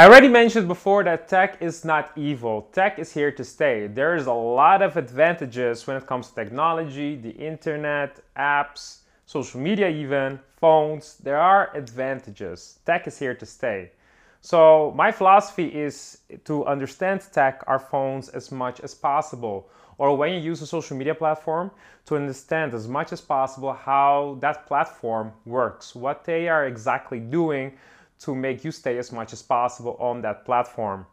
I already mentioned before that tech is not evil. Tech is here to stay. There's a lot of advantages when it comes to technology, the internet, apps, social media even, phones. There are advantages. Tech is here to stay. So my philosophy is to understand tech, our phones, as much as possible. Or when you use a social media platform, to understand as much as possible how that platform works, what they are exactly doing to make you stay as much as possible on that platform.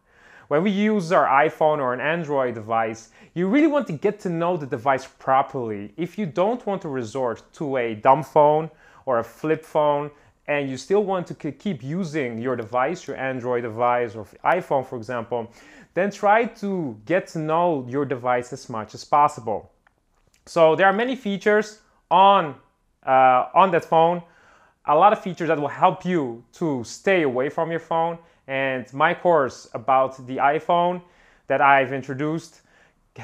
When we use our iPhone or an Android device, you really want to get to know the device properly. If you don't want to resort to a dumb phone or a flip phone, and you still want to keep using your device, your Android device or iPhone, for example, then try to get to know your device as much as possible. So there are many features on, uh, on that phone a lot of features that will help you to stay away from your phone. And my course about the iPhone that I've introduced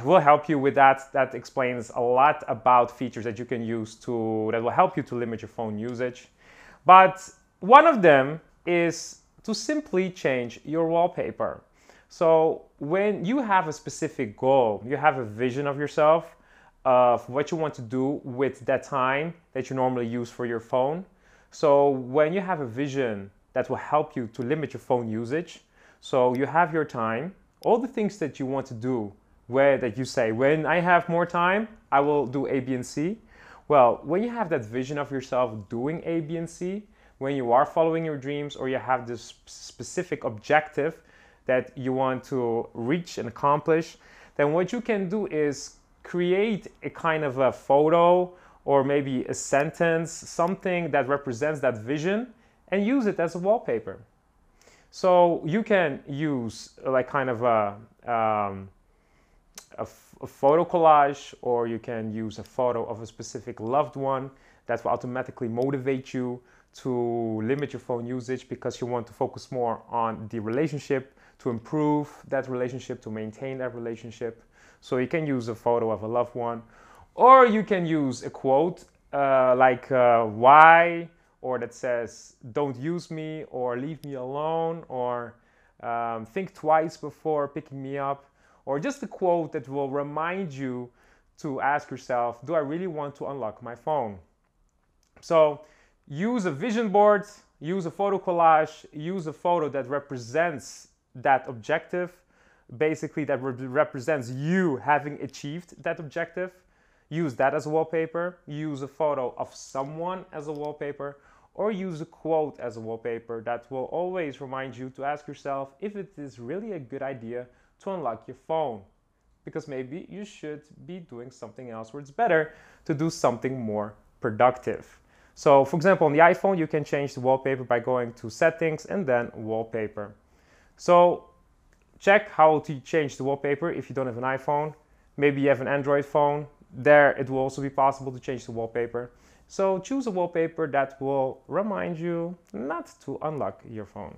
will help you with that. That explains a lot about features that you can use to that will help you to limit your phone usage. But one of them is to simply change your wallpaper. So when you have a specific goal, you have a vision of yourself of what you want to do with that time that you normally use for your phone, so when you have a vision that will help you to limit your phone usage, so you have your time, all the things that you want to do, where that you say, when I have more time, I will do A, B, and C. Well, when you have that vision of yourself doing A, B, and C, when you are following your dreams or you have this specific objective that you want to reach and accomplish, then what you can do is create a kind of a photo or maybe a sentence, something that represents that vision, and use it as a wallpaper. So you can use like kind of a, um, a, photo collage, or you can use a photo of a specific loved one that will automatically motivate you to limit your phone usage because you want to focus more on the relationship, to improve that relationship, to maintain that relationship. So you can use a photo of a loved one, or you can use a quote uh, like uh, why, or that says don't use me, or leave me alone, or um, think twice before picking me up, or just a quote that will remind you to ask yourself, do I really want to unlock my phone? So use a vision board, use a photo collage, use a photo that represents that objective, basically that re- represents you having achieved that objective use that as a wallpaper, use a photo of someone as a wallpaper, or use a quote as a wallpaper that will always remind you to ask yourself if it is really a good idea to unlock your phone. Because maybe you should be doing something else where it's better to do something more productive. So, for example, on the iPhone, you can change the wallpaper by going to settings and then wallpaper. So, check how to change the wallpaper if you don't have an iPhone. Maybe you have an Android phone, there it will also be possible to change the wallpaper. So choose a wallpaper that will remind you not to unlock your phone.